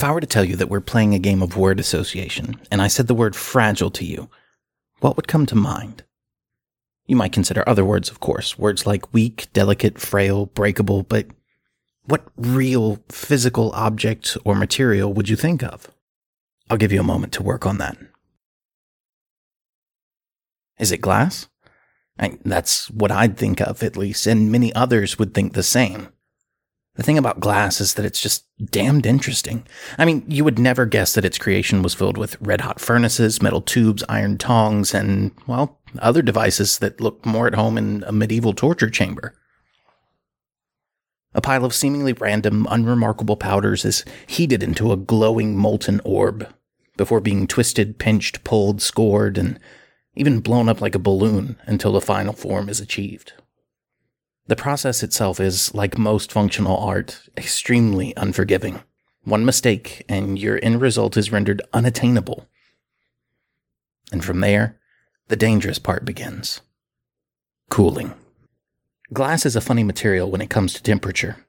If I were to tell you that we're playing a game of word association and I said the word fragile to you, what would come to mind? You might consider other words, of course, words like weak, delicate, frail, breakable, but what real physical object or material would you think of? I'll give you a moment to work on that. Is it glass? I, that's what I'd think of, at least, and many others would think the same. The thing about glass is that it's just damned interesting. I mean, you would never guess that its creation was filled with red hot furnaces, metal tubes, iron tongs, and, well, other devices that look more at home in a medieval torture chamber. A pile of seemingly random, unremarkable powders is heated into a glowing molten orb before being twisted, pinched, pulled, scored, and even blown up like a balloon until the final form is achieved. The process itself is, like most functional art, extremely unforgiving. One mistake, and your end result is rendered unattainable. And from there, the dangerous part begins cooling. Glass is a funny material when it comes to temperature.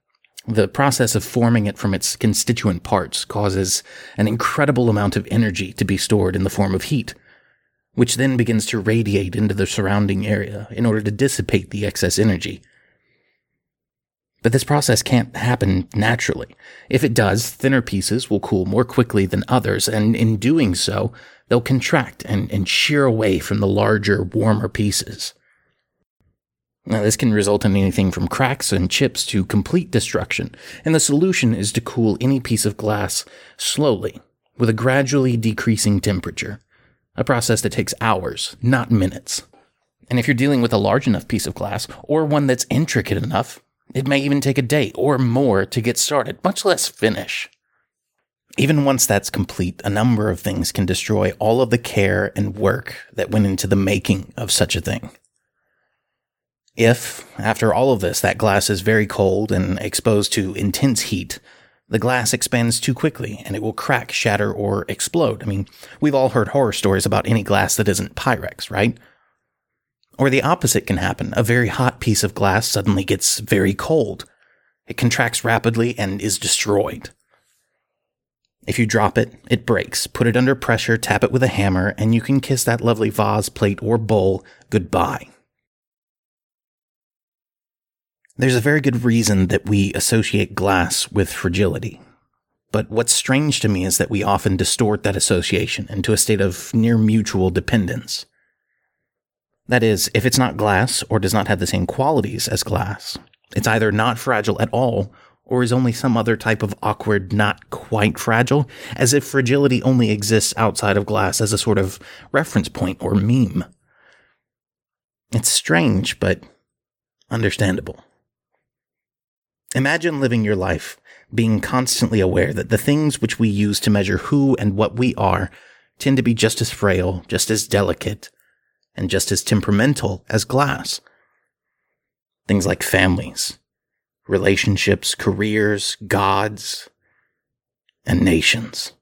The process of forming it from its constituent parts causes an incredible amount of energy to be stored in the form of heat, which then begins to radiate into the surrounding area in order to dissipate the excess energy. But this process can't happen naturally. If it does, thinner pieces will cool more quickly than others, and in doing so, they'll contract and, and shear away from the larger, warmer pieces. Now, this can result in anything from cracks and chips to complete destruction, and the solution is to cool any piece of glass slowly, with a gradually decreasing temperature, a process that takes hours, not minutes. And if you're dealing with a large enough piece of glass, or one that's intricate enough, it may even take a day or more to get started, much less finish. Even once that's complete, a number of things can destroy all of the care and work that went into the making of such a thing. If, after all of this, that glass is very cold and exposed to intense heat, the glass expands too quickly and it will crack, shatter, or explode. I mean, we've all heard horror stories about any glass that isn't Pyrex, right? Or the opposite can happen. A very hot piece of glass suddenly gets very cold. It contracts rapidly and is destroyed. If you drop it, it breaks. Put it under pressure, tap it with a hammer, and you can kiss that lovely vase, plate, or bowl goodbye. There's a very good reason that we associate glass with fragility. But what's strange to me is that we often distort that association into a state of near mutual dependence. That is, if it's not glass or does not have the same qualities as glass, it's either not fragile at all or is only some other type of awkward, not quite fragile, as if fragility only exists outside of glass as a sort of reference point or meme. It's strange, but understandable. Imagine living your life being constantly aware that the things which we use to measure who and what we are tend to be just as frail, just as delicate, and just as temperamental as glass. Things like families, relationships, careers, gods, and nations.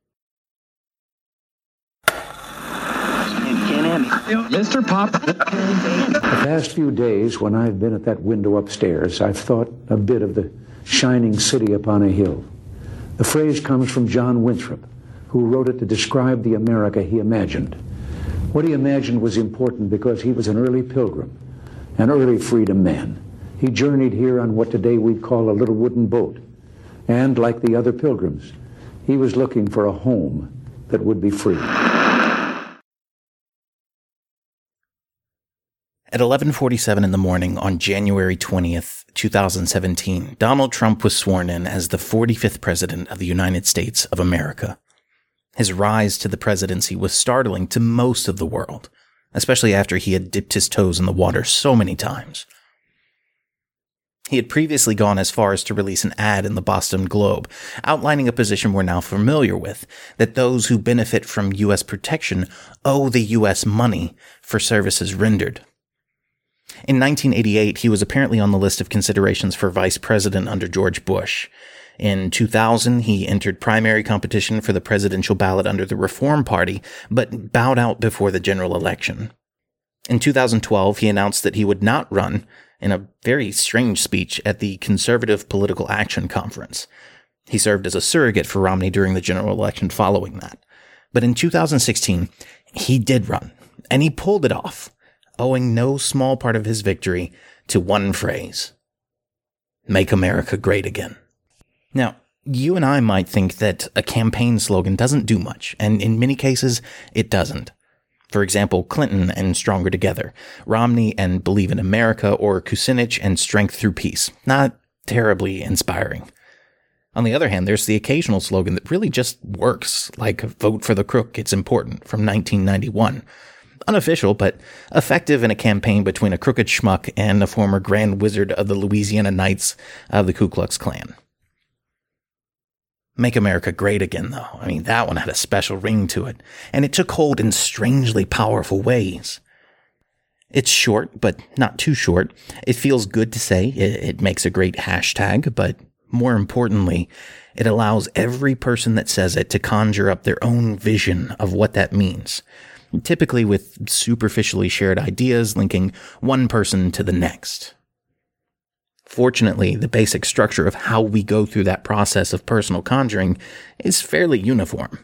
Mr. Pop. The past few days, when I've been at that window upstairs, I've thought a bit of the shining city upon a hill. The phrase comes from John Winthrop, who wrote it to describe the America he imagined. What he imagined was important because he was an early pilgrim, an early freedom man. He journeyed here on what today we'd call a little wooden boat. And like the other pilgrims, he was looking for a home that would be free. At 11:47 in the morning on January 20th, 2017, Donald Trump was sworn in as the 45th president of the United States of America. His rise to the presidency was startling to most of the world, especially after he had dipped his toes in the water so many times. He had previously gone as far as to release an ad in the Boston Globe, outlining a position we're now familiar with that those who benefit from U.S. protection owe the U.S. money for services rendered. In 1988, he was apparently on the list of considerations for vice president under George Bush, in 2000, he entered primary competition for the presidential ballot under the Reform Party, but bowed out before the general election. In 2012, he announced that he would not run in a very strange speech at the Conservative Political Action Conference. He served as a surrogate for Romney during the general election following that. But in 2016, he did run, and he pulled it off, owing no small part of his victory to one phrase Make America Great Again. Now, you and I might think that a campaign slogan doesn't do much, and in many cases, it doesn't. For example, Clinton and Stronger Together, Romney and Believe in America, or Kucinich and Strength Through Peace. Not terribly inspiring. On the other hand, there's the occasional slogan that really just works, like Vote for the Crook, it's important, from 1991. Unofficial, but effective in a campaign between a crooked schmuck and a former Grand Wizard of the Louisiana Knights of the Ku Klux Klan. Make America Great Again, though. I mean, that one had a special ring to it, and it took hold in strangely powerful ways. It's short, but not too short. It feels good to say. It, it, makes a great hashtag, but more importantly, it allows every person that says it to conjure up their own vision of what that means. Typically with superficially shared ideas linking one person to the next. Fortunately, the basic structure of how we go through that process of personal conjuring is fairly uniform.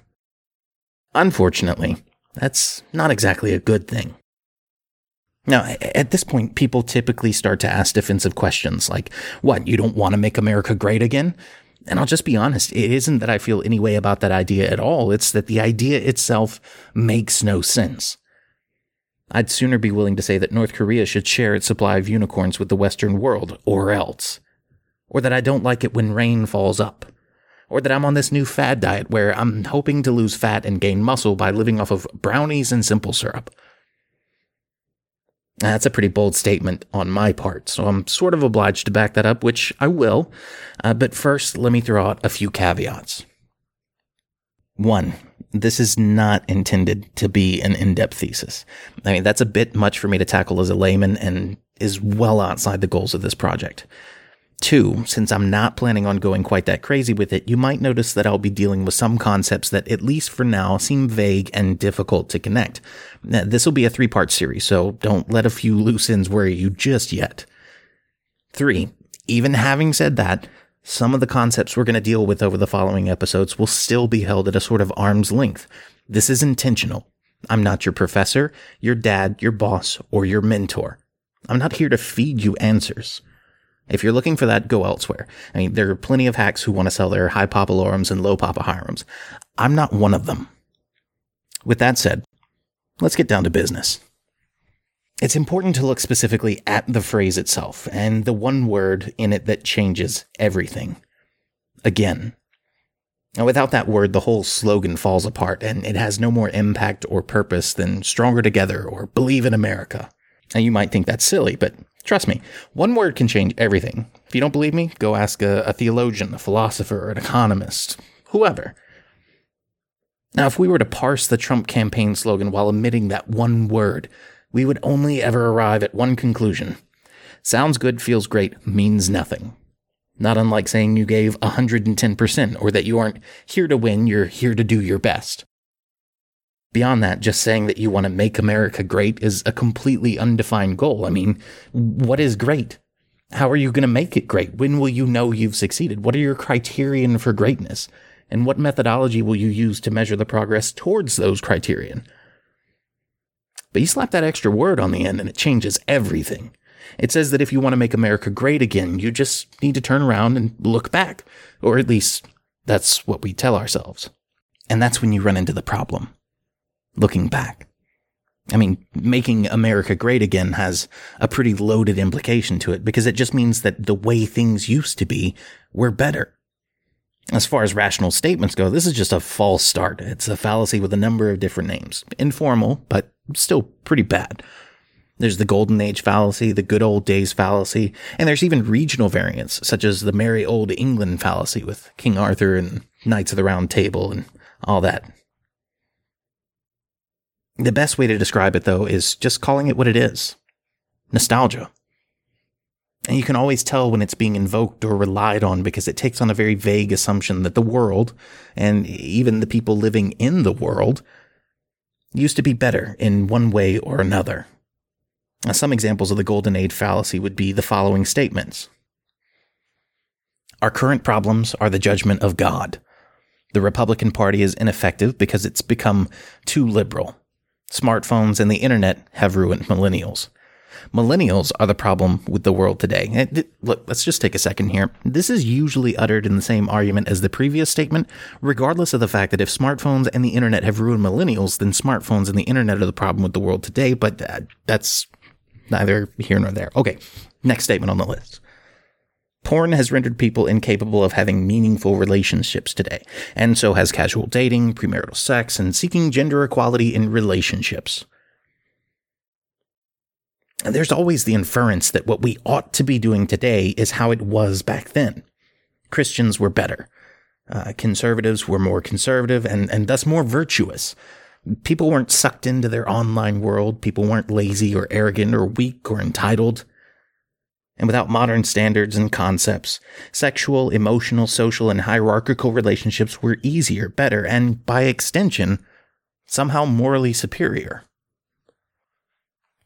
Unfortunately, that's not exactly a good thing. Now, at this point, people typically start to ask defensive questions like, What, you don't want to make America great again? And I'll just be honest, it isn't that I feel any way about that idea at all. It's that the idea itself makes no sense. I'd sooner be willing to say that North Korea should share its supply of unicorns with the Western world, or else. Or that I don't like it when rain falls up. Or that I'm on this new fad diet where I'm hoping to lose fat and gain muscle by living off of brownies and simple syrup. That's a pretty bold statement on my part, so I'm sort of obliged to back that up, which I will. Uh, but first, let me throw out a few caveats. One, this is not intended to be an in-depth thesis. I mean, that's a bit much for me to tackle as a layman and is well outside the goals of this project. Two, since I'm not planning on going quite that crazy with it, you might notice that I'll be dealing with some concepts that, at least for now, seem vague and difficult to connect. This will be a three part series, so don't let a few loose ends worry you just yet. Three, even having said that, some of the concepts we're going to deal with over the following episodes will still be held at a sort of arm's length. This is intentional. I'm not your professor, your dad, your boss, or your mentor. I'm not here to feed you answers. If you're looking for that, go elsewhere. I mean, there are plenty of hacks who want to sell their high papillorums and low papa hirums. I'm not one of them. With that said, let's get down to business. It's important to look specifically at the phrase itself and the one word in it that changes everything. Again. Now, without that word, the whole slogan falls apart and it has no more impact or purpose than Stronger Together or Believe in America. Now, you might think that's silly, but trust me, one word can change everything. If you don't believe me, go ask a, a theologian, a philosopher, an economist, whoever. Now, if we were to parse the Trump campaign slogan while omitting that one word, we would only ever arrive at one conclusion. Sounds good, feels great, means nothing. Not unlike saying you gave 110% or that you aren't here to win, you're here to do your best. Beyond that, just saying that you want to make America great is a completely undefined goal. I mean, what is great? How are you going to make it great? When will you know you've succeeded? What are your criterion for greatness? And what methodology will you use to measure the progress towards those criterion? But you slap that extra word on the end and it changes everything. It says that if you want to make America great again, you just need to turn around and look back. Or at least that's what we tell ourselves. And that's when you run into the problem. Looking back. I mean, making America great again has a pretty loaded implication to it because it just means that the way things used to be were better. As far as rational statements go, this is just a false start. It's a fallacy with a number of different names. Informal, but still pretty bad. There's the golden age fallacy, the good old days fallacy, and there's even regional variants, such as the merry old England fallacy with King Arthur and Knights of the Round Table and all that. The best way to describe it, though, is just calling it what it is nostalgia. And you can always tell when it's being invoked or relied on because it takes on a very vague assumption that the world, and even the people living in the world, used to be better in one way or another. Some examples of the golden age fallacy would be the following statements. Our current problems are the judgment of God. The Republican Party is ineffective because it's become too liberal. Smartphones and the internet have ruined millennials. Millennials are the problem with the world today. Look, let's just take a second here. This is usually uttered in the same argument as the previous statement, regardless of the fact that if smartphones and the internet have ruined millennials, then smartphones and the internet are the problem with the world today, but uh, that's neither here nor there. Okay, next statement on the list. Porn has rendered people incapable of having meaningful relationships today, and so has casual dating, premarital sex, and seeking gender equality in relationships. There's always the inference that what we ought to be doing today is how it was back then. Christians were better. Uh, conservatives were more conservative and, and thus more virtuous. People weren't sucked into their online world. People weren't lazy or arrogant or weak or entitled and without modern standards and concepts, sexual, emotional, social, and hierarchical relationships were easier, better, and by extension, somehow morally superior.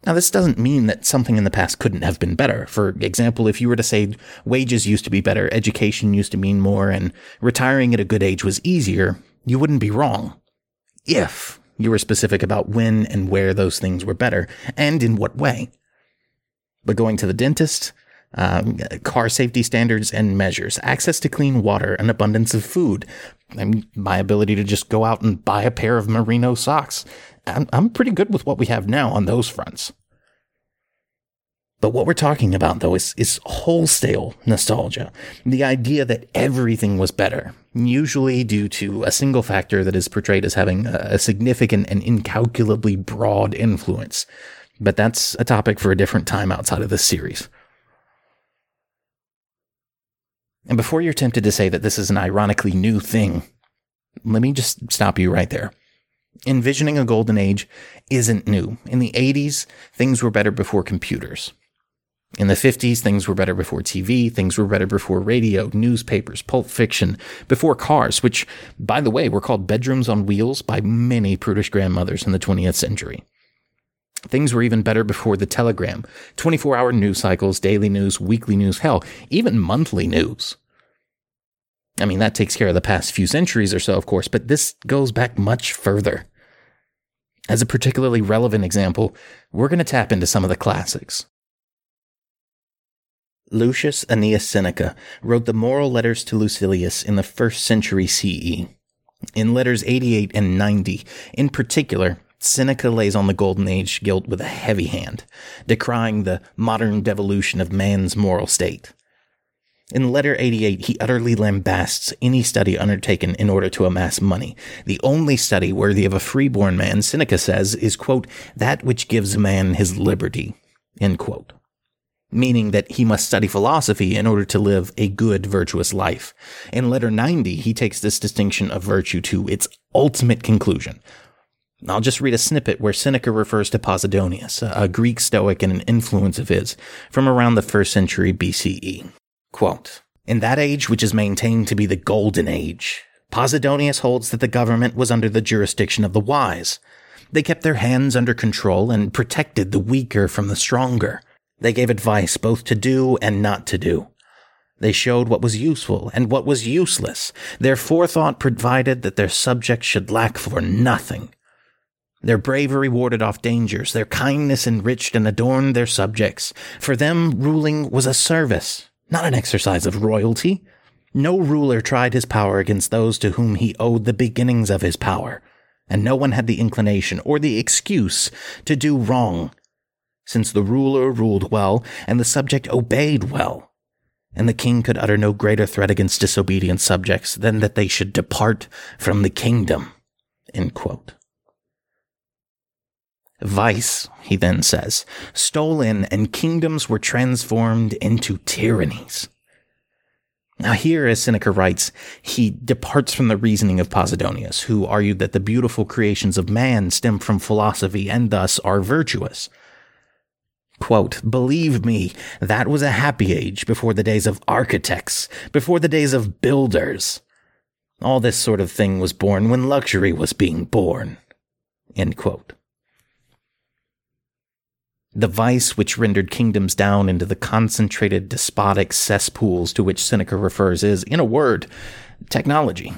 Now, this doesn't mean that something in the past couldn't have been better. For example, if you were to say wages used to be better, education used to mean more, and retiring at a good age was easier, you wouldn't be wrong. If you were specific about when and where those things were better, and in what way. But going to the dentist, um, car safety standards and measures, access to clean water, an abundance of food, and my ability to just go out and buy a pair of merino socks. I'm, I'm pretty good with what we have now on those fronts. But what we're talking about, though, is, is wholesale nostalgia. The idea that everything was better, usually due to a single factor that is portrayed as having a significant and incalculably broad influence. But that's a topic for a different time outside of this series. And before you're tempted to say that this is an ironically new thing, let me just stop you right there. Envisioning a golden age isn't new. In the 80s, things were better before computers. In the 50s, things were better before TV, things were better before radio, newspapers, pulp fiction, before cars, which, by the way, were called bedrooms on wheels by many prudish grandmothers in the 20th century. Things were even better before the telegram 24 hour news cycles, daily news, weekly news, hell, even monthly news. I mean, that takes care of the past few centuries or so, of course, but this goes back much further. As a particularly relevant example, we're going to tap into some of the classics. Lucius Annaeus Seneca wrote the moral letters to Lucilius in the first century CE. In letters 88 and 90, in particular, Seneca lays on the Golden Age guilt with a heavy hand, decrying the modern devolution of man's moral state. In letter 88, he utterly lambasts any study undertaken in order to amass money. The only study worthy of a freeborn man, Seneca says, is, quote, that which gives man his liberty, end quote. Meaning that he must study philosophy in order to live a good, virtuous life. In letter 90, he takes this distinction of virtue to its ultimate conclusion. I'll just read a snippet where Seneca refers to Posidonius, a Greek Stoic and an influence of his, from around the first century BCE. Quote, in that age, which is maintained to be the golden age, Posidonius holds that the government was under the jurisdiction of the wise. They kept their hands under control and protected the weaker from the stronger. They gave advice both to do and not to do. They showed what was useful and what was useless. Their forethought provided that their subjects should lack for nothing. Their bravery warded off dangers. Their kindness enriched and adorned their subjects. For them, ruling was a service, not an exercise of royalty. No ruler tried his power against those to whom he owed the beginnings of his power, and no one had the inclination or the excuse to do wrong, since the ruler ruled well and the subject obeyed well. And the king could utter no greater threat against disobedient subjects than that they should depart from the kingdom. Vice, he then says, stole in and kingdoms were transformed into tyrannies. Now, here, as Seneca writes, he departs from the reasoning of Posidonius, who argued that the beautiful creations of man stem from philosophy and thus are virtuous. Quote, Believe me, that was a happy age before the days of architects, before the days of builders. All this sort of thing was born when luxury was being born. End quote. The vice which rendered kingdoms down into the concentrated despotic cesspools to which Seneca refers is, in a word, technology.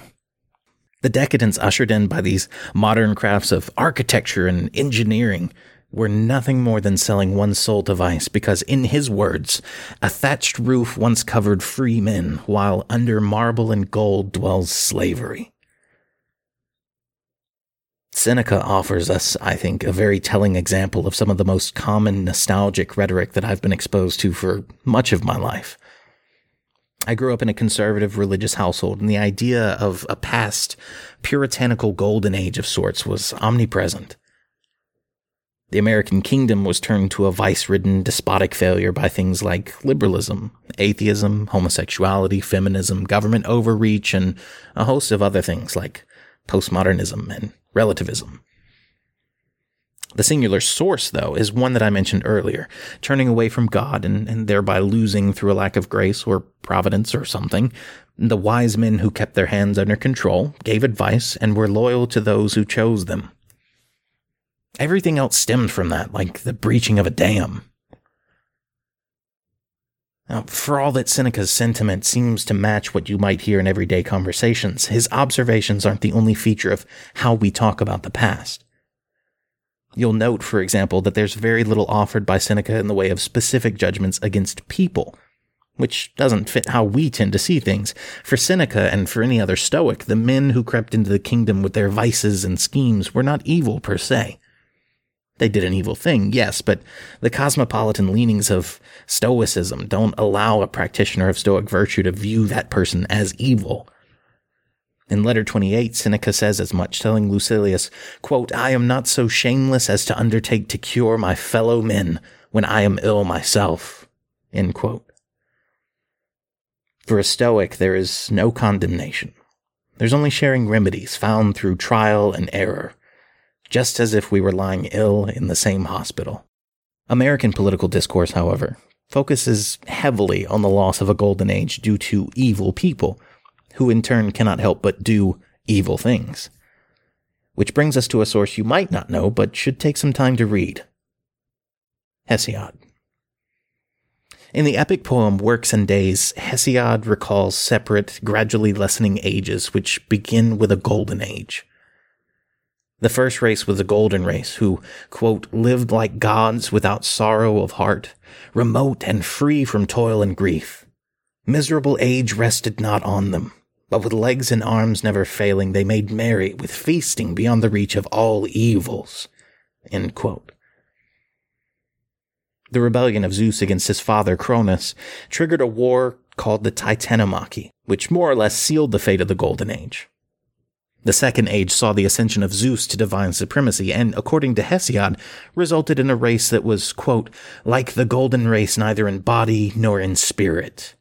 The decadence ushered in by these modern crafts of architecture and engineering were nothing more than selling one's soul to vice because, in his words, a thatched roof once covered free men, while under marble and gold dwells slavery. Seneca offers us, I think, a very telling example of some of the most common nostalgic rhetoric that I've been exposed to for much of my life. I grew up in a conservative religious household, and the idea of a past puritanical golden age of sorts was omnipresent. The American kingdom was turned to a vice ridden, despotic failure by things like liberalism, atheism, homosexuality, feminism, government overreach, and a host of other things like postmodernism and relativism. The singular source, though, is one that I mentioned earlier, turning away from God and, and thereby losing through a lack of grace or providence or something. The wise men who kept their hands under control, gave advice, and were loyal to those who chose them. Everything else stemmed from that, like the breaching of a dam. Now, for all that Seneca's sentiment seems to match what you might hear in everyday conversations, his observations aren't the only feature of how we talk about the past. You'll note, for example, that there's very little offered by Seneca in the way of specific judgments against people, which doesn't fit how we tend to see things. For Seneca and for any other Stoic, the men who crept into the kingdom with their vices and schemes were not evil per se. They did an evil thing, yes, but the cosmopolitan leanings of Stoicism don't allow a practitioner of Stoic virtue to view that person as evil. In letter 28, Seneca says as much, telling Lucilius, quote, I am not so shameless as to undertake to cure my fellow men when I am ill myself. End quote. For a Stoic, there is no condemnation. There's only sharing remedies found through trial and error just as if we were lying ill in the same hospital. American political discourse, however, focuses heavily on the loss of a golden age due to evil people, who in turn cannot help but do evil things. Which brings us to a source you might not know, but should take some time to read Hesiod. In the epic poem Works and Days, Hesiod recalls separate, gradually lessening ages which begin with a golden age. The first race was the golden race who, quote, lived like gods without sorrow of heart, remote and free from toil and grief. Miserable age rested not on them, but with legs and arms never failing, they made merry with feasting beyond the reach of all evils. The rebellion of Zeus against his father Cronus triggered a war called the Titanomachy, which more or less sealed the fate of the Golden Age. The Second Age saw the ascension of Zeus to divine supremacy, and according to Hesiod, resulted in a race that was, quote, like the golden race neither in body nor in spirit,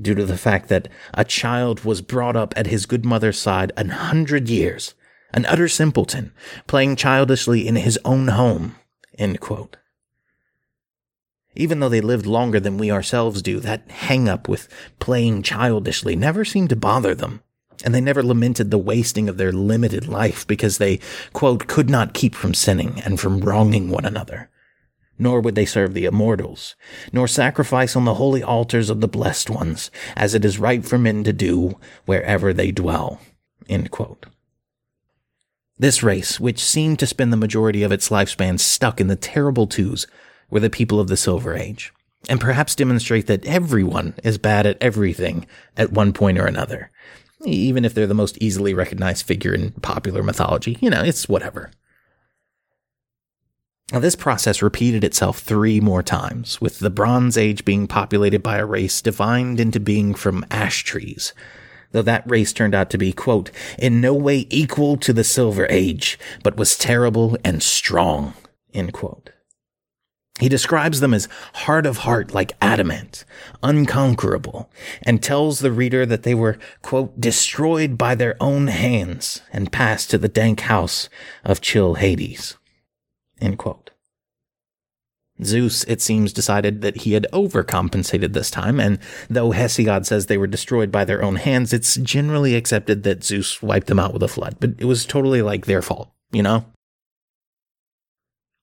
due to the fact that a child was brought up at his good mother's side an hundred years, an utter simpleton, playing childishly in his own home, end quote. Even though they lived longer than we ourselves do, that hang up with playing childishly never seemed to bother them and they never lamented the wasting of their limited life because they, quote, could not keep from sinning and from wronging one another. Nor would they serve the immortals, nor sacrifice on the holy altars of the blessed ones, as it is right for men to do wherever they dwell. This race, which seemed to spend the majority of its lifespan stuck in the terrible twos, were the people of the Silver Age, and perhaps demonstrate that everyone is bad at everything at one point or another, even if they're the most easily recognized figure in popular mythology. You know, it's whatever. Now, this process repeated itself three more times, with the Bronze Age being populated by a race divined into being from ash trees, though that race turned out to be, quote, in no way equal to the Silver Age, but was terrible and strong, end quote. He describes them as hard of heart like adamant, unconquerable, and tells the reader that they were, quote, destroyed by their own hands and passed to the dank house of chill Hades, end quote. Zeus, it seems, decided that he had overcompensated this time, and though Hesiod says they were destroyed by their own hands, it's generally accepted that Zeus wiped them out with a flood, but it was totally like their fault, you know?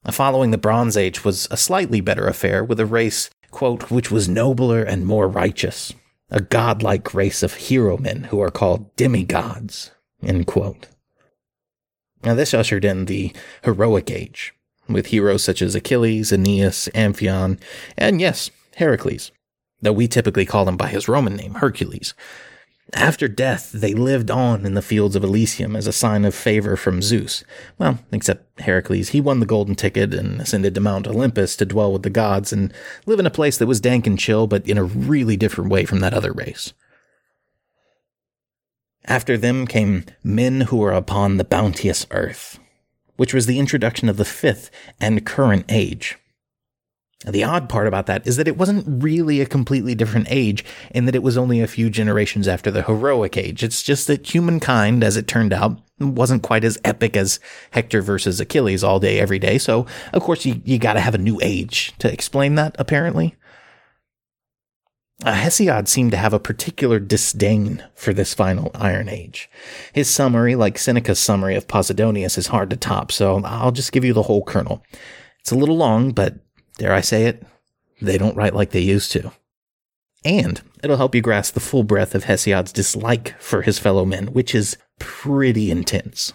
Following the Bronze Age was a slightly better affair with a race, quote, which was nobler and more righteous, a godlike race of hero men who are called demigods, end quote. Now, this ushered in the heroic age, with heroes such as Achilles, Aeneas, Amphion, and yes, Heracles, though we typically call him by his Roman name, Hercules. After death, they lived on in the fields of Elysium as a sign of favor from Zeus. Well, except Heracles, he won the golden ticket and ascended to Mount Olympus to dwell with the gods and live in a place that was dank and chill, but in a really different way from that other race. After them came men who were upon the bounteous earth, which was the introduction of the fifth and current age. The odd part about that is that it wasn't really a completely different age in that it was only a few generations after the heroic age. It's just that humankind, as it turned out, wasn't quite as epic as Hector versus Achilles all day, every day. So, of course, you, you gotta have a new age to explain that, apparently. Uh, Hesiod seemed to have a particular disdain for this final Iron Age. His summary, like Seneca's summary of Posidonius, is hard to top, so I'll just give you the whole kernel. It's a little long, but dare I say it, they don't write like they used to. And it'll help you grasp the full breadth of Hesiod's dislike for his fellow men, which is pretty intense.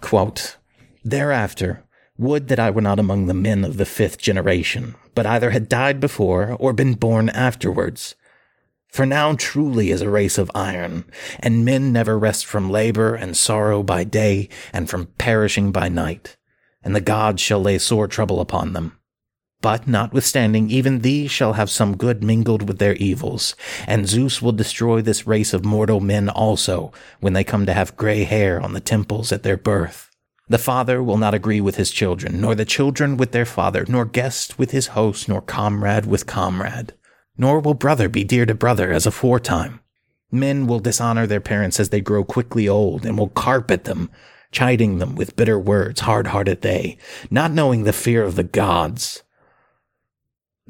Quote, Thereafter, would that I were not among the men of the fifth generation, but either had died before or been born afterwards. For now truly is a race of iron, and men never rest from labor and sorrow by day, and from perishing by night, and the gods shall lay sore trouble upon them. But notwithstanding, even these shall have some good mingled with their evils, and Zeus will destroy this race of mortal men also, when they come to have gray hair on the temples at their birth. The father will not agree with his children, nor the children with their father, nor guest with his host, nor comrade with comrade. Nor will brother be dear to brother as aforetime. Men will dishonor their parents as they grow quickly old, and will carp at them, chiding them with bitter words, hard-hearted they, not knowing the fear of the gods.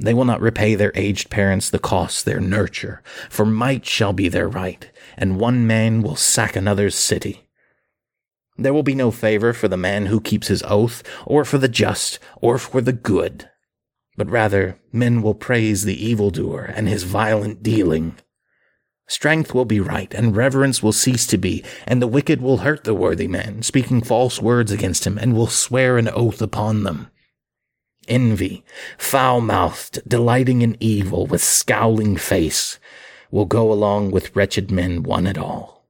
They will not repay their aged parents the cost their nurture, for might shall be their right, and one man will sack another's city. There will be no favor for the man who keeps his oath, or for the just, or for the good, but rather men will praise the evildoer and his violent dealing. Strength will be right, and reverence will cease to be, and the wicked will hurt the worthy man, speaking false words against him, and will swear an oath upon them envy, foul mouthed, delighting in evil with scowling face, will go along with wretched men one and all.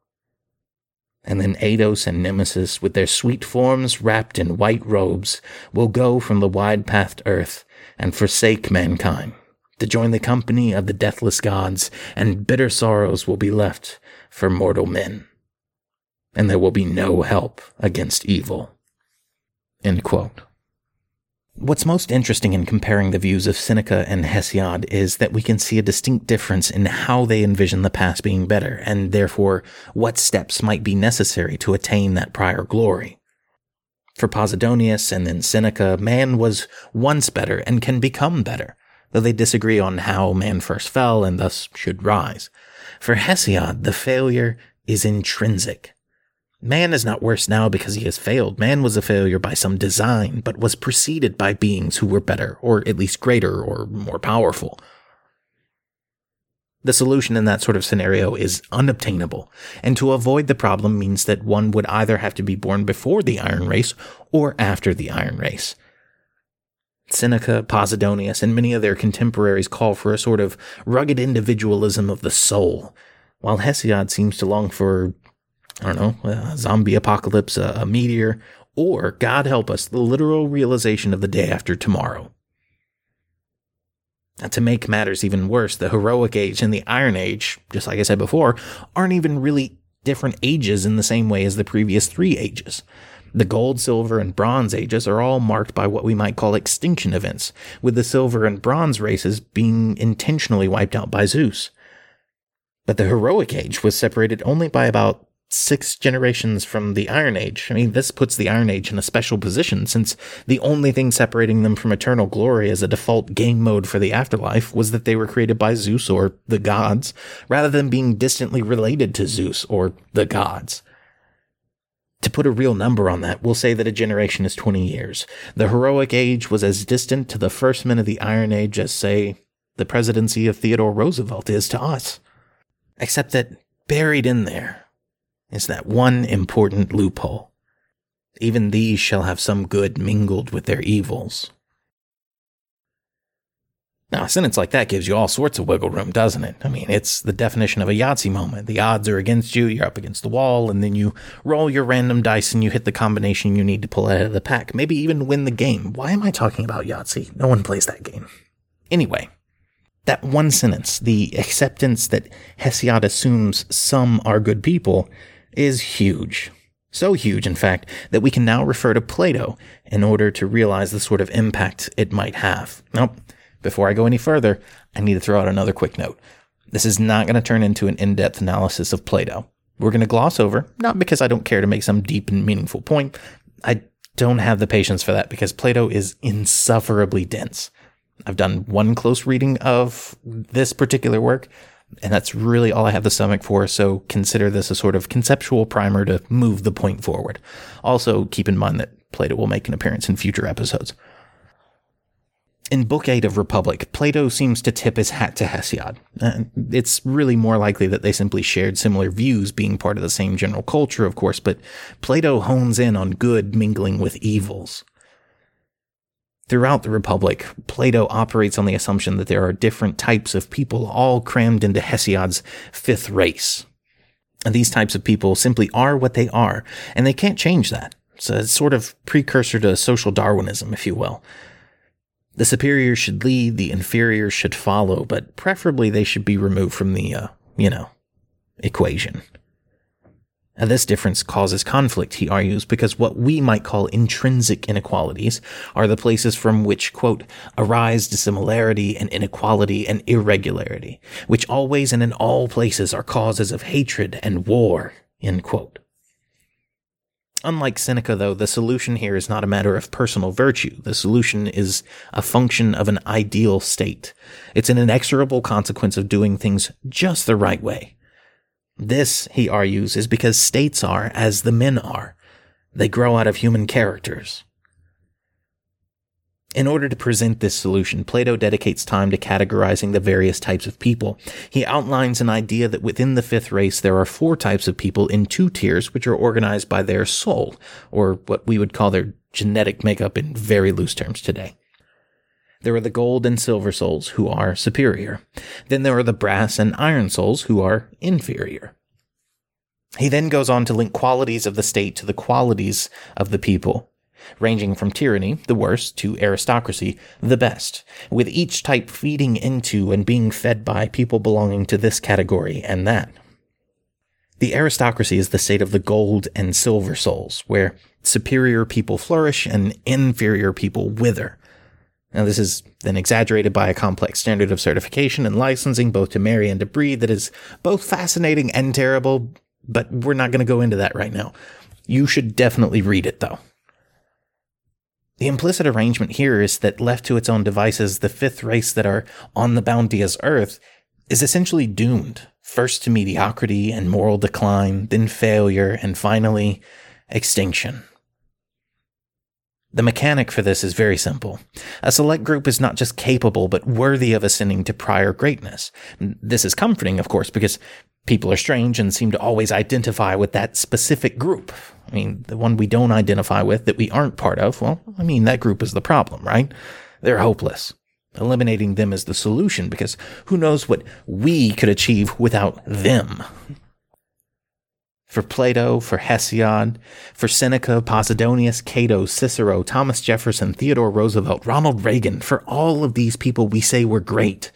And then Aidos and Nemesis, with their sweet forms wrapped in white robes, will go from the wide pathed earth and forsake mankind to join the company of the deathless gods, and bitter sorrows will be left for mortal men. And there will be no help against evil. End quote. What's most interesting in comparing the views of Seneca and Hesiod is that we can see a distinct difference in how they envision the past being better, and therefore what steps might be necessary to attain that prior glory. For Posidonius and then Seneca, man was once better and can become better, though they disagree on how man first fell and thus should rise. For Hesiod, the failure is intrinsic. Man is not worse now because he has failed. Man was a failure by some design, but was preceded by beings who were better, or at least greater, or more powerful. The solution in that sort of scenario is unobtainable, and to avoid the problem means that one would either have to be born before the Iron Race or after the Iron Race. Seneca, Posidonius, and many of their contemporaries call for a sort of rugged individualism of the soul, while Hesiod seems to long for I don't know, a zombie apocalypse, a, a meteor, or, God help us, the literal realization of the day after tomorrow. To make matters even worse, the heroic age and the iron age, just like I said before, aren't even really different ages in the same way as the previous three ages. The gold, silver, and bronze ages are all marked by what we might call extinction events, with the silver and bronze races being intentionally wiped out by Zeus. But the heroic age was separated only by about six generations from the Iron Age. I mean, this puts the Iron Age in a special position since the only thing separating them from eternal glory as a default game mode for the afterlife was that they were created by Zeus or the gods, rather than being distantly related to Zeus or the gods. To put a real number on that, we'll say that a generation is 20 years. The heroic age was as distant to the first men of the Iron Age as, say, the presidency of Theodore Roosevelt is to us. Except that buried in there is that one important loophole. Even these shall have some good mingled with their evils. Now, a sentence like that gives you all sorts of wiggle room, doesn't it? I mean, it's the definition of a Yahtzee moment. The odds are against you, you're up against the wall, and then you roll your random dice and you hit the combination you need to pull out of the pack. Maybe even win the game. Why am I talking about Yahtzee? No one plays that game. Anyway, that one sentence, the acceptance that Hesiod assumes some are good people, is huge. So huge, in fact, that we can now refer to Plato in order to realize the sort of impact it might have. Now, before I go any further, I need to throw out another quick note. This is not going to turn into an in depth analysis of Plato. We're going to gloss over, not because I don't care to make some deep and meaningful point. I don't have the patience for that because Plato is insufferably dense. I've done one close reading of this particular work, and that's really all I have the stomach for, so consider this a sort of conceptual primer to move the point forward. Also, keep in mind that Plato will make an appearance in future episodes. In Book 8 of Republic, Plato seems to tip his hat to Hesiod. It's really more likely that they simply shared similar views, being part of the same general culture, of course, but Plato hones in on good mingling with evils. Throughout the Republic, Plato operates on the assumption that there are different types of people all crammed into Hesiod's fifth race. And these types of people simply are what they are, and they can't change that. So it's sort of precursor to social Darwinism, if you will. The superior should lead, the inferior should follow, but preferably they should be removed from the, uh, you know, equation. Now, this difference causes conflict, he argues, because what we might call intrinsic inequalities are the places from which, quote, arise dissimilarity and inequality and irregularity, which always and in all places are causes of hatred and war, end quote. Unlike Seneca, though, the solution here is not a matter of personal virtue. The solution is a function of an ideal state. It's an inexorable consequence of doing things just the right way. This, he argues, is because states are as the men are. They grow out of human characters. In order to present this solution, Plato dedicates time to categorizing the various types of people. He outlines an idea that within the fifth race there are four types of people in two tiers which are organized by their soul, or what we would call their genetic makeup in very loose terms today. There are the gold and silver souls who are superior. Then there are the brass and iron souls who are inferior. He then goes on to link qualities of the state to the qualities of the people ranging from tyranny, the worst, to aristocracy, the best, with each type feeding into and being fed by people belonging to this category and that. The aristocracy is the state of the gold and silver souls, where superior people flourish and inferior people wither. Now, this is then exaggerated by a complex standard of certification and licensing, both to marry and to breed, that is both fascinating and terrible, but we're not going to go into that right now. You should definitely read it, though. The implicit arrangement here is that left to its own devices, the fifth race that are on the bounteous earth is essentially doomed, first to mediocrity and moral decline, then failure, and finally extinction. The mechanic for this is very simple. A select group is not just capable, but worthy of ascending to prior greatness. This is comforting, of course, because people are strange and seem to always identify with that specific group. I mean, the one we don't identify with that we aren't part of, well, I mean, that group is the problem, right? They're hopeless. Eliminating them is the solution because who knows what we could achieve without them. For Plato, for Hesiod, for Seneca, Posidonius, Cato, Cicero, Thomas Jefferson, Theodore Roosevelt, Ronald Reagan, for all of these people we say were great.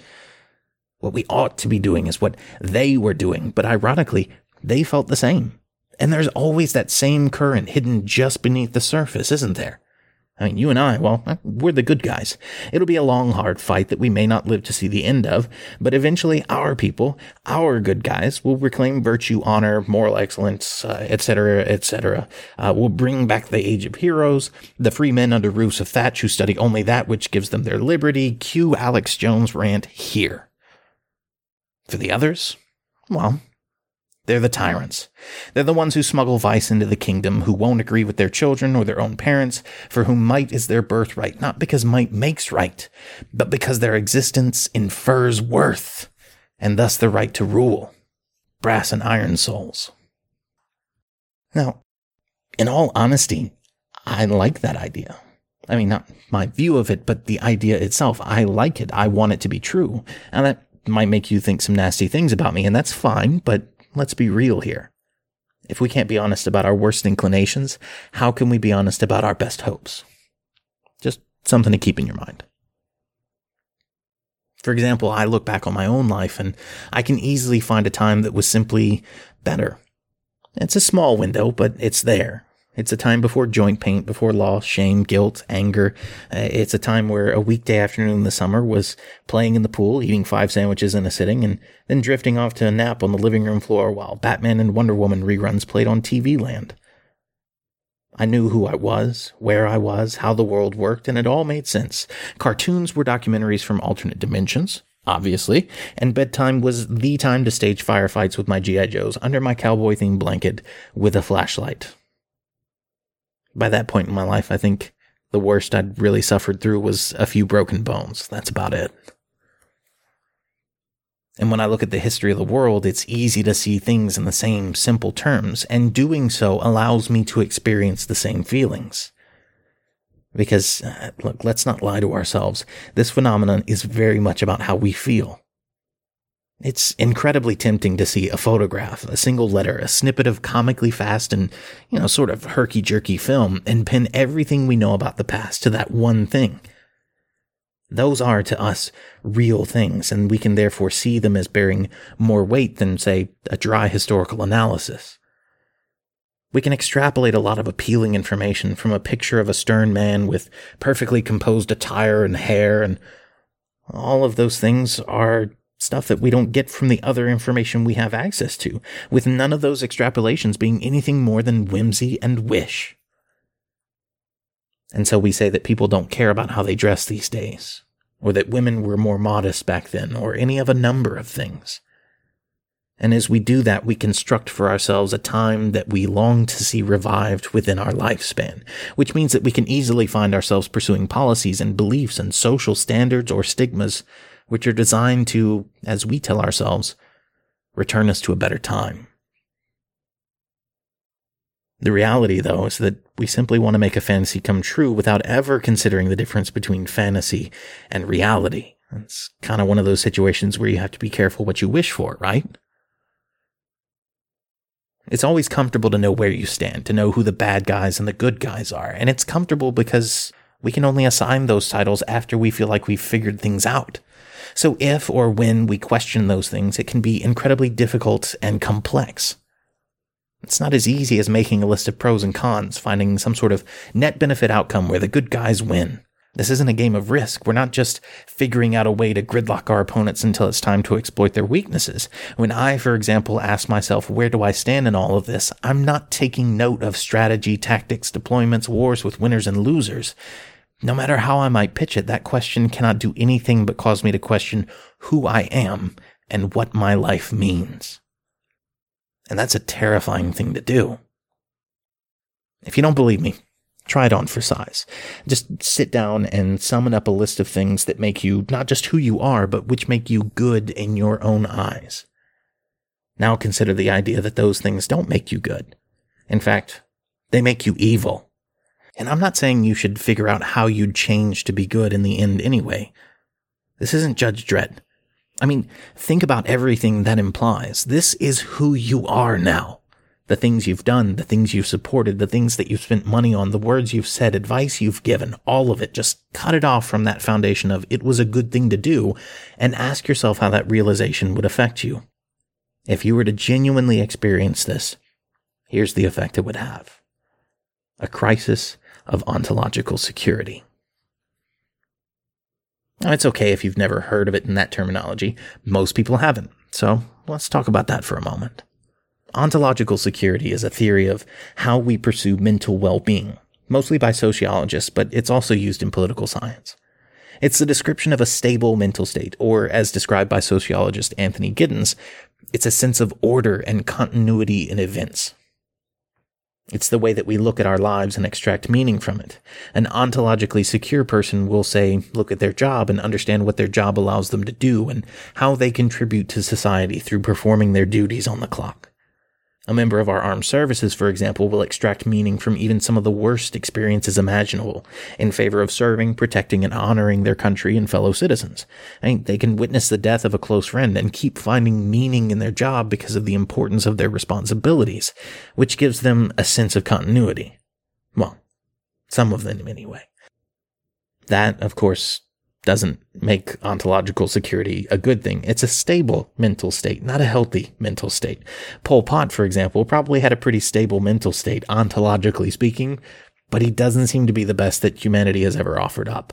What we ought to be doing is what they were doing, but ironically, they felt the same. And there's always that same current hidden just beneath the surface, isn't there? I mean, you and I, well, we're the good guys. It'll be a long, hard fight that we may not live to see the end of, but eventually our people, our good guys, will reclaim virtue, honor, moral excellence, etc., uh, etc. Et uh, will bring back the age of heroes, the free men under roofs of thatch who study only that which gives them their liberty. Cue Alex Jones rant here. For the others, well, They're the tyrants. They're the ones who smuggle vice into the kingdom, who won't agree with their children or their own parents, for whom might is their birthright, not because might makes right, but because their existence infers worth, and thus the right to rule. Brass and iron souls. Now, in all honesty, I like that idea. I mean, not my view of it, but the idea itself. I like it. I want it to be true. And that might make you think some nasty things about me, and that's fine, but let's be real here. If we can't be honest about our worst inclinations, how can we be honest about our best hopes? Just something to keep in your mind. For example, I look back on my own life and I can easily find a time that was simply better. It's a small window, but it's there. It's a time before joint pain, before loss, shame, guilt, anger. Uh, it's a time where a weekday afternoon in the summer was playing in the pool, eating five sandwiches in a sitting, and then drifting off to a nap on the living room floor while Batman and Wonder Woman reruns played on TV land. I knew who I was, where I was, how the world worked, and it all made sense. Cartoons were documentaries from alternate dimensions, obviously, and bedtime was the time to stage firefights with my G.I. Joes under my cowboy themed blanket with a flashlight by that point in my life, I think the worst I'd really suffered through was a few broken bones. That's about it. And when I look at the history of the world, it's easy to see things in the same simple terms, and doing so allows me to experience the same feelings. Because, uh, look, let's not lie to ourselves. This phenomenon is very much about how we feel. It's incredibly tempting to see a photograph, a single letter, a snippet of comically fast and, you know, sort of herky jerky film and pin everything we know about the past to that one thing. Those are to us real things, and we can therefore see them as bearing more weight than, say, a dry historical analysis. We can extrapolate a lot of appealing information from a picture of a stern man with perfectly composed attire and hair, and all of those things are stuff that we don't get from the other information we have access to, with none of those extrapolations being anything more than whimsy and wish. And so we say that people don't care about how they dress these days, or that women were more modest back then, or any of a number of things. And as we do that, we construct for ourselves a time that we long to see revived within our lifespan, which means that we can easily find ourselves pursuing policies and beliefs and social standards or stigmas which are designed to, as we tell ourselves, return us to a better time. The reality, though, is that we simply want to make a fantasy come true without ever considering the difference between fantasy and reality. It's kind of one of those situations where you have to be careful what you wish for, right? It's always comfortable to know where you stand, to know who the bad guys and the good guys are. And it's comfortable because we can only assign those titles after we feel like we've figured things out. So if or when we question those things, it can be incredibly difficult and complex. It's not as easy as making a list of pros and cons, finding some sort of net benefit outcome where the good guys win. This isn't a game of risk. We're not just figuring out a way to gridlock our opponents until it's time to exploit their weaknesses. When I, for example, ask myself, where do I stand in all of this? I'm not taking note of strategy, tactics, deployments, wars with winners and losers. No matter how I might pitch it, that question cannot do anything but cause me to question who I am and what my life means. And that's a terrifying thing to do. If you don't believe me, try it on for size. Just sit down and summon up a list of things that make you not just who you are, but which make you good in your own eyes. Now consider the idea that those things don't make you good. In fact, they make you evil. And I'm not saying you should figure out how you'd change to be good in the end anyway. This isn't Judge Dredd. I mean, think about everything that implies. This is who you are now. The things you've done, the things you've supported, the things that you've spent money on, the words you've said, advice you've given, all of it. Just cut it off from that foundation of it was a good thing to do and ask yourself how that realization would affect you. If you were to genuinely experience this, here's the effect it would have. A crisis of ontological security. It's okay if you've never heard of it in that terminology. Most people haven't. So let's talk about that for a moment. Ontological security is a theory of how we pursue mental well-being, mostly by sociologists, but it's also used in political science. It's the description of a stable mental state, or as described by sociologist Anthony Giddens, It's a sense of order and continuity in events. It's the way that we look at our lives and extract meaning from it. An ontologically secure person will say, look at their job and understand what their job allows them to do and how they contribute to society through performing their duties on the clock. A member of our armed services, for example, will extract meaning from even some of the worst experiences imaginable in favor of serving, protecting, and honoring their country and fellow citizens. I mean, they can witness the death of a close friend and keep finding meaning in their job because of the importance of their responsibilities, which gives them a sense of continuity. Well, some of them anyway. That, of course, doesn't make ontological security a good thing. It's a stable mental state, not a healthy mental state. Pol Pot, for example, probably had a pretty stable mental state, ontologically speaking, but he doesn't seem to be the best that humanity has ever offered up.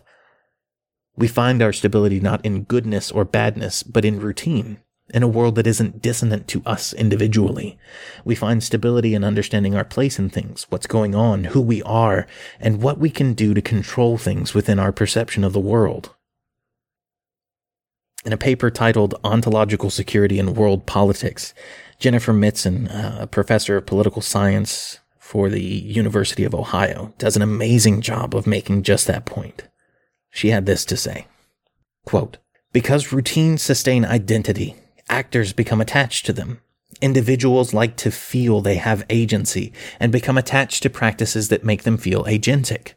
We find our stability not in goodness or badness, but in routine, in a world that isn't dissonant to us individually. We find stability in understanding our place in things, what's going on, who we are, and what we can do to control things within our perception of the world. In a paper titled Ontological Security in World Politics, Jennifer Mitzen, uh, a professor of political science for the University of Ohio, does an amazing job of making just that point. She had this to say quote, Because routines sustain identity, actors become attached to them. Individuals like to feel they have agency and become attached to practices that make them feel agentic.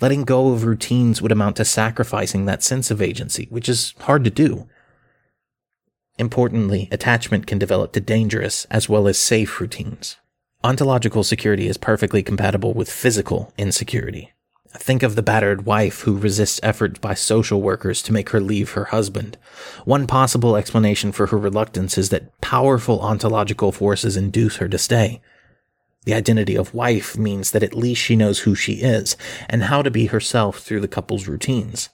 Letting go of routines would amount to sacrificing that sense of agency, which is hard to do. Importantly, attachment can develop to dangerous as well as safe routines. Ontological security is perfectly compatible with physical insecurity. Think of the battered wife who resists efforts by social workers to make her leave her husband. One possible explanation for her reluctance is that powerful ontological forces induce her to stay. The identity of wife means that at least she knows who she is and how to be herself through the couple's routines.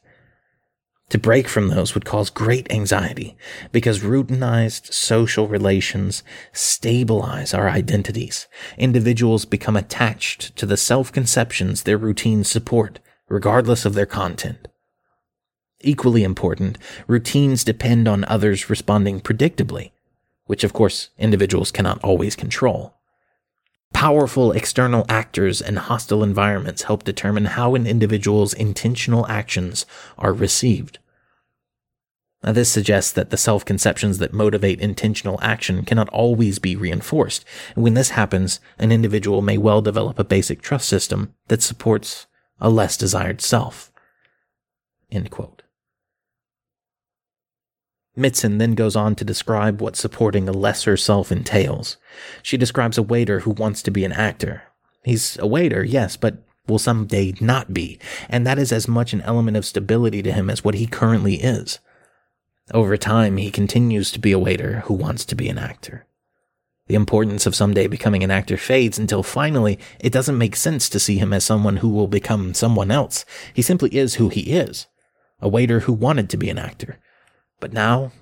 To break from those would cause great anxiety because routinized social relations stabilize our identities. Individuals become attached to the self-conceptions their routines support, regardless of their content. Equally important, routines depend on others responding predictably, which of course individuals cannot always control. Powerful external actors and hostile environments help determine how an individual's intentional actions are received. Now, this suggests that the self conceptions that motivate intentional action cannot always be reinforced. And when this happens, an individual may well develop a basic trust system that supports a less desired self. End quote. Mitzen then goes on to describe what supporting a lesser self entails. She describes a waiter who wants to be an actor. He's a waiter, yes, but will someday not be, and that is as much an element of stability to him as what he currently is. Over time, he continues to be a waiter who wants to be an actor. The importance of someday becoming an actor fades until finally it doesn't make sense to see him as someone who will become someone else. He simply is who he is. A waiter who wanted to be an actor but now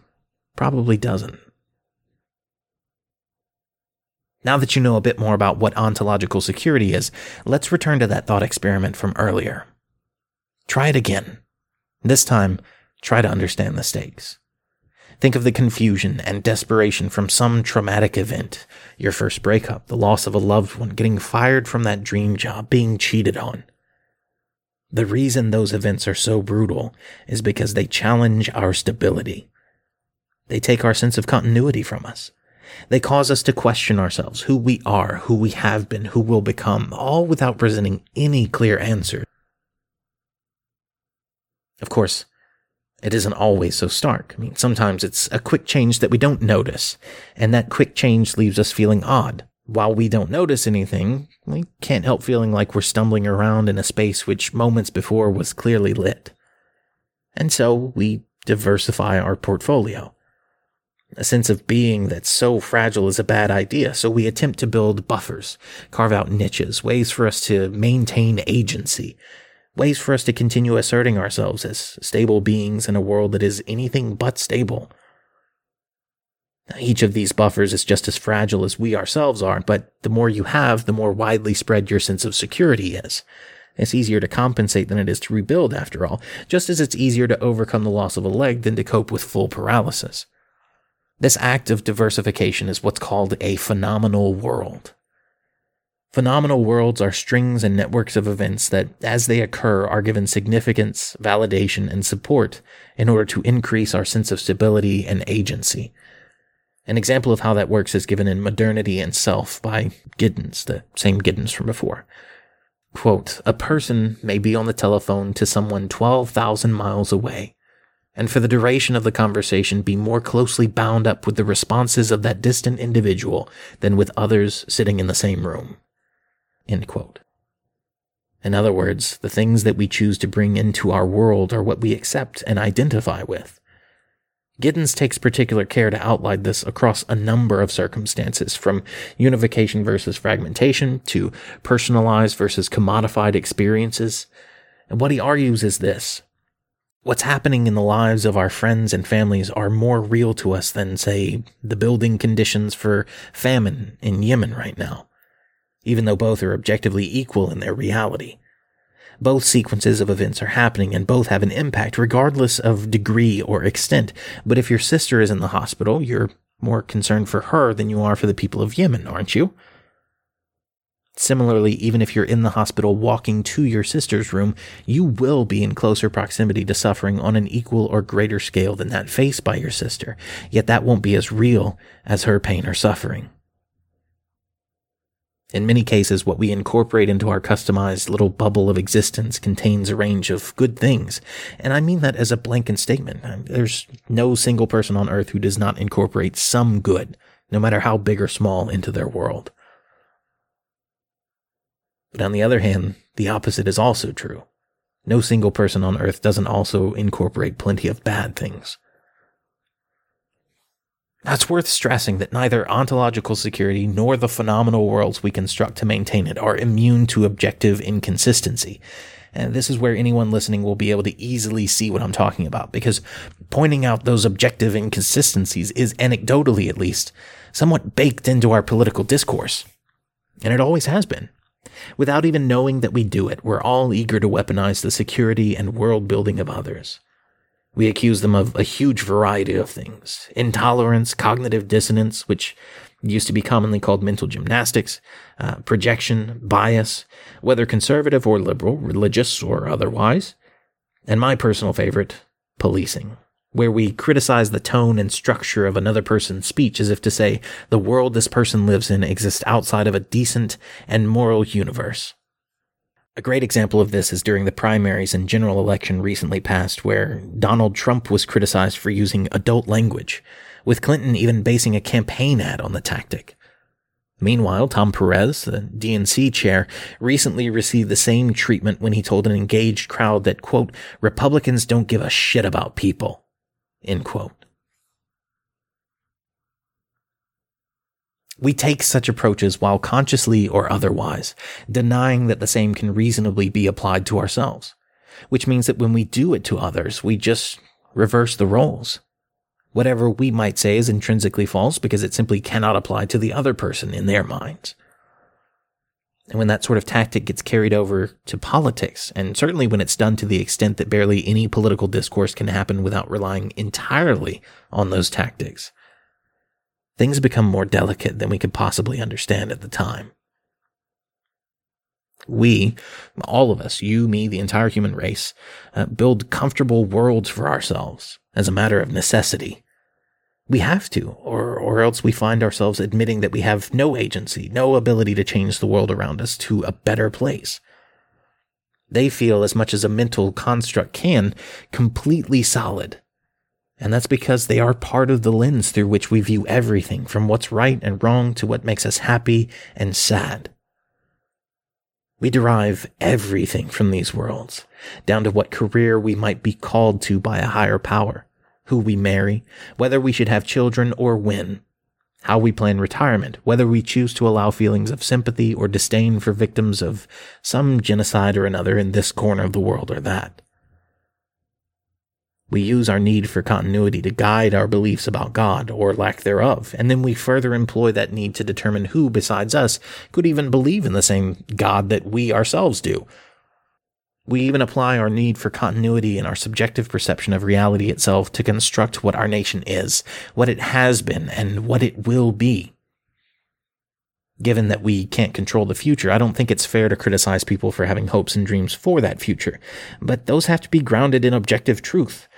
probably doesn't. Now that you know a bit more about what ontological security is, let's return to that thought experiment from earlier. Try it again. This time, try to understand the stakes. Think of the confusion and desperation from some traumatic event your first breakup, the loss of a loved one, getting fired from that dream job, being cheated on. The reason those events are so brutal is because they challenge our stability. They take our sense of continuity from us. They cause us to question ourselves, who we are, who we have been, who will become, all without presenting any clear answer. Of course, it isn't always so stark. I mean, sometimes it's a quick change that we don't notice, and that quick change leaves us feeling odd, while we don't notice anything, we can't help feeling like we're stumbling around in a space which moments before was clearly lit. And so we diversify our portfolio. A sense of being that's so fragile is a bad idea, so we attempt to build buffers, carve out niches, ways for us to maintain agency, ways for us to continue asserting ourselves as stable beings in a world that is anything but stable. Each of these buffers is just as fragile as we ourselves are, but the more you have, the more widely spread your sense of security is. It's easier to compensate than it is to rebuild, after all, just as it's easier to overcome the loss of a leg than to cope with full paralysis. This act of diversification is what's called a phenomenal world. Phenomenal worlds are strings and networks of events that, as they occur, are given significance, validation, and support in order to increase our sense of stability and agency. An example of how that works is given in Modernity and Self by Giddens, the same Giddens from before. Quote, a person may be on the telephone to someone 12,000 miles away, and for the duration of the conversation be more closely bound up with the responses of that distant individual than with others sitting in the same room. End quote. In other words, the things that we choose to bring into our world are what we accept and identify with. Giddens takes particular care to outline this across a number of circumstances, from unification versus fragmentation to personalized versus commodified experiences. And what he argues is this. What's happening in the lives of our friends and families are more real to us than, say, the building conditions for famine in Yemen right now even though both are objectively equal in their reality. Both sequences of events are happening and both have an impact regardless of degree or extent. But if your sister is in the hospital, you're more concerned for her than you are for the people of Yemen, aren't you? Similarly, even if you're in the hospital walking to your sister's room, you will be in closer proximity to suffering on an equal or greater scale than that faced by your sister, yet that won't be as real as her pain or suffering. In many cases, what we incorporate into our customized little bubble of existence contains a range of good things. And I mean that as a blanket statement. There's no single person on earth who does not incorporate some good, no matter how big or small, into their world. But on the other hand, the opposite is also true. No single person on earth doesn't also incorporate plenty of bad things. Now, it's worth stressing that neither ontological security nor the phenomenal worlds we construct to maintain it are immune to objective inconsistency. And this is where anyone listening will be able to easily see what I'm talking about, because pointing out those objective inconsistencies is anecdotally, at least, somewhat baked into our political discourse. And it always has been. Without even knowing that we do it, we're all eager to weaponize the security and world building of others. We accuse them of a huge variety of things intolerance, cognitive dissonance, which used to be commonly called mental gymnastics, uh, projection, bias, whether conservative or liberal, religious or otherwise, and my personal favorite, policing, where we criticize the tone and structure of another person's speech as if to say the world this person lives in exists outside of a decent and moral universe. A great example of this is during the primaries and general election recently passed, where Donald Trump was criticized for using adult language, with Clinton even basing a campaign ad on the tactic. Meanwhile, Tom Perez, the DNC chair, recently received the same treatment when he told an engaged crowd that, quote, Republicans don't give a shit about people, end quote. We take such approaches while consciously or otherwise denying that the same can reasonably be applied to ourselves, which means that when we do it to others, we just reverse the roles. Whatever we might say is intrinsically false because it simply cannot apply to the other person in their minds. And when that sort of tactic gets carried over to politics, and certainly when it's done to the extent that barely any political discourse can happen without relying entirely on those tactics, things become more delicate than we could possibly understand at the time. We, all of us, you, me, the entire human race, uh, build comfortable worlds for ourselves as a matter of necessity. We have to, or, or else we find ourselves admitting that we have no agency, no ability to change the world around us to a better place. They feel as much as a mental construct can, completely solid, and that's because they are part of the lens through which we view everything from what's right and wrong to what makes us happy and sad. We derive everything from these worlds, down to what career we might be called to by a higher power, who we marry, whether we should have children or when, how we plan retirement, whether we choose to allow feelings of sympathy or disdain for victims of some genocide or another in this corner of the world or that. We use our need for continuity to guide our beliefs about God or lack thereof, and then we further employ that need to determine who besides us could even believe in the same God that we ourselves do. We even apply our need for continuity and our subjective perception of reality itself to construct what our nation is, what it has been, and what it will be. Given that we can't control the future, I don't think it's fair to criticize people for having hopes and dreams for that future, but those have to be grounded in objective truth,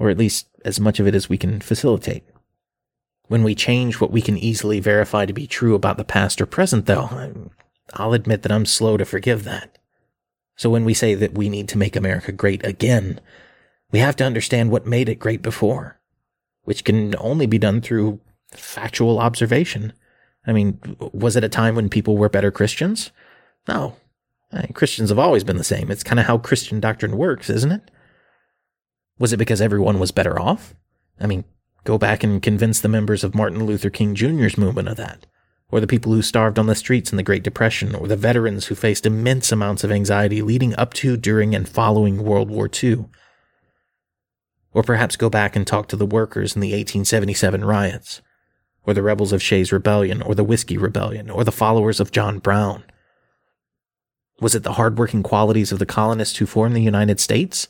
or at least as much of it as we can facilitate. When we change what we can easily verify to be true about the past or present, though, I'll admit that I'm slow to forgive that. So when we say that we need to make America great again, we have to understand what made it great before, which can only be done through factual observation. I mean, was it a time when people were better Christians? No. Christians have always been the same. It's kind of how Christian doctrine works, isn't it? Was it because everyone was better off? I mean, go back and convince the members of Martin Luther King Jr.'s movement of that or the people who starved on the streets in the Great Depression, or the veterans who faced immense amounts of anxiety leading up to, during, and following World War II. Or perhaps go back and talk to the workers in the 1877 riots, or the rebels of Shays' Rebellion, or the Whiskey Rebellion, or the followers of John Brown. Was it the hardworking qualities of the colonists who formed the United States?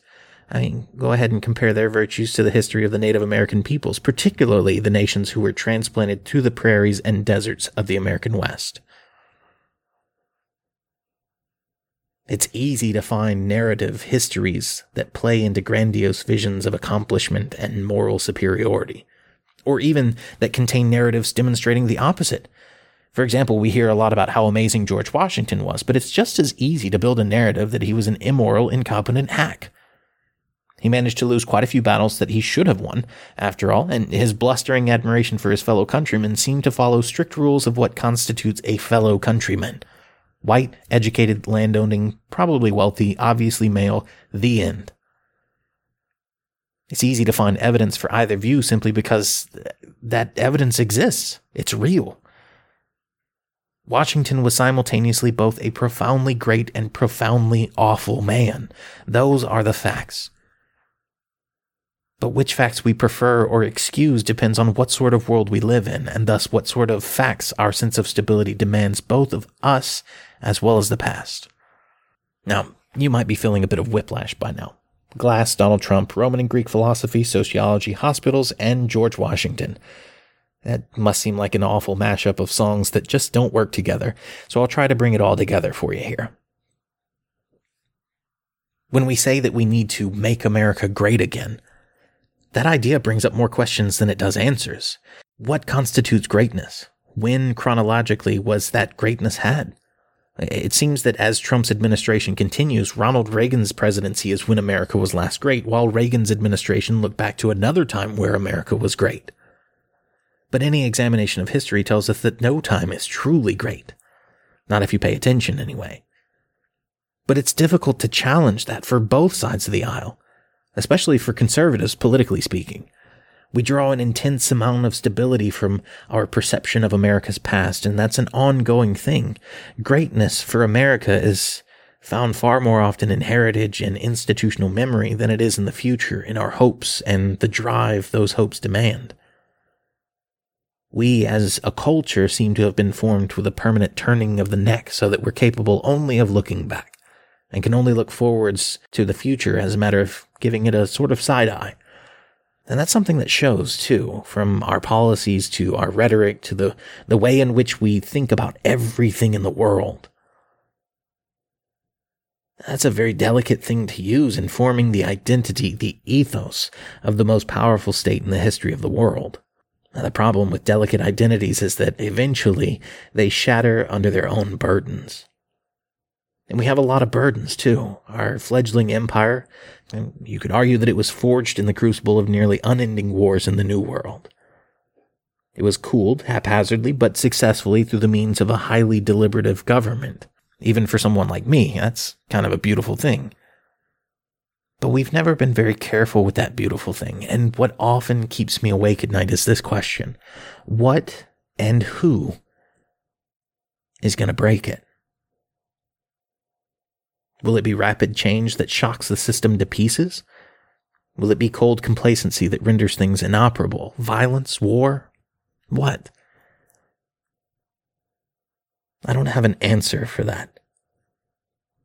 I mean, go ahead and compare their virtues to the history of the Native American peoples, particularly the nations who were transplanted to the prairies and deserts of the American West. It's easy to find narrative histories that play into grandiose visions of accomplishment and moral superiority, or even that contain narratives demonstrating the opposite. For example, we hear a lot about how amazing George Washington was, but it's just as easy to build a narrative that he was an immoral, incompetent hack. He managed to lose quite a few battles that he should have won, after all, and his blustering admiration for his fellow countrymen seemed to follow strict rules of what constitutes a fellow countryman. White, educated, landowning, probably wealthy, obviously male, the end. It's easy to find evidence for either view simply because that evidence exists. It's real. Washington was simultaneously both a profoundly great and profoundly awful man. Those are the facts. But which facts we prefer or excuse depends on what sort of world we live in, and thus what sort of facts our sense of stability demands both of us as well as the past. Now, you might be feeling a bit of whiplash by now. Glass, Donald Trump, Roman and Greek philosophy, sociology, hospitals, and George Washington. That must seem like an awful mashup of songs that just don't work together, so I'll try to bring it all together for you here. When we say that we need to make America great again, that idea brings up more questions than it does answers. What constitutes greatness? When chronologically was that greatness had? It seems that as Trump's administration continues, Ronald Reagan's presidency is when America was last great, while Reagan's administration looked back to another time where America was great. But any examination of history tells us that no time is truly great. Not if you pay attention, anyway. But it's difficult to challenge that for both sides of the aisle especially for conservatives, politically speaking. We draw an intense amount of stability from our perception of America's past, and that's an ongoing thing. Greatness for America is found far more often in heritage and institutional memory than it is in the future, in our hopes and the drive those hopes demand. We, as a culture, seem to have been formed with a permanent turning of the neck so that we're capable only of looking back and can only look forwards to the future as a matter of giving it a sort of side eye. And that's something that shows too, from our policies to our rhetoric to the, the way in which we think about everything in the world. That's a very delicate thing to use in forming the identity, the ethos of the most powerful state in the history of the world. Now, the problem with delicate identities is that eventually they shatter under their own burdens. And we have a lot of burdens too. Our fledgling empire, and you could argue that it was forged in the crucible of nearly unending wars in the New World. It was cooled haphazardly but successfully through the means of a highly deliberative government. Even for someone like me, that's kind of a beautiful thing. But we've never been very careful with that beautiful thing, and what often keeps me awake at night is this question What and who is going to break it? Will it be rapid change that shocks the system to pieces? Will it be cold complacency that renders things inoperable? Violence? War? What? I don't have an answer for that.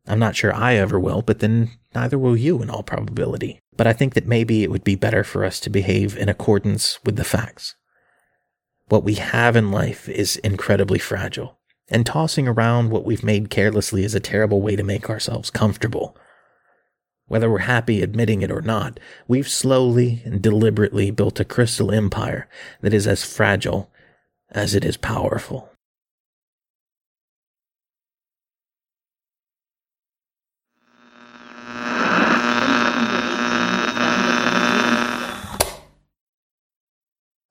I'm not sure I ever will, but then neither will you in all probability. But I think that maybe it would be better for us to behave in accordance with the facts. What we have in life is incredibly fragile, and tossing around what we've made carelessly is a terrible way to make ourselves comfortable. Whether we're happy admitting it or not, we've slowly and deliberately built a crystal empire that is as fragile as it is powerful.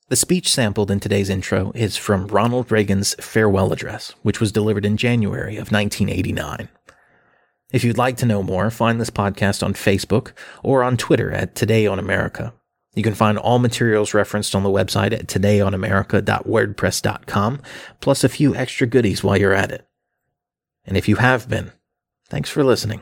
The speech sampled in today's intro is from Ronald Reagan's farewell address, which was delivered in January of 1989. If you'd like to know more, find this podcast on Facebook or on Twitter at Today on America. You can find all materials referenced on the website at todayonamerica.wordpress.com, plus a few extra goodies while you're at it. And if you have been, thanks for listening.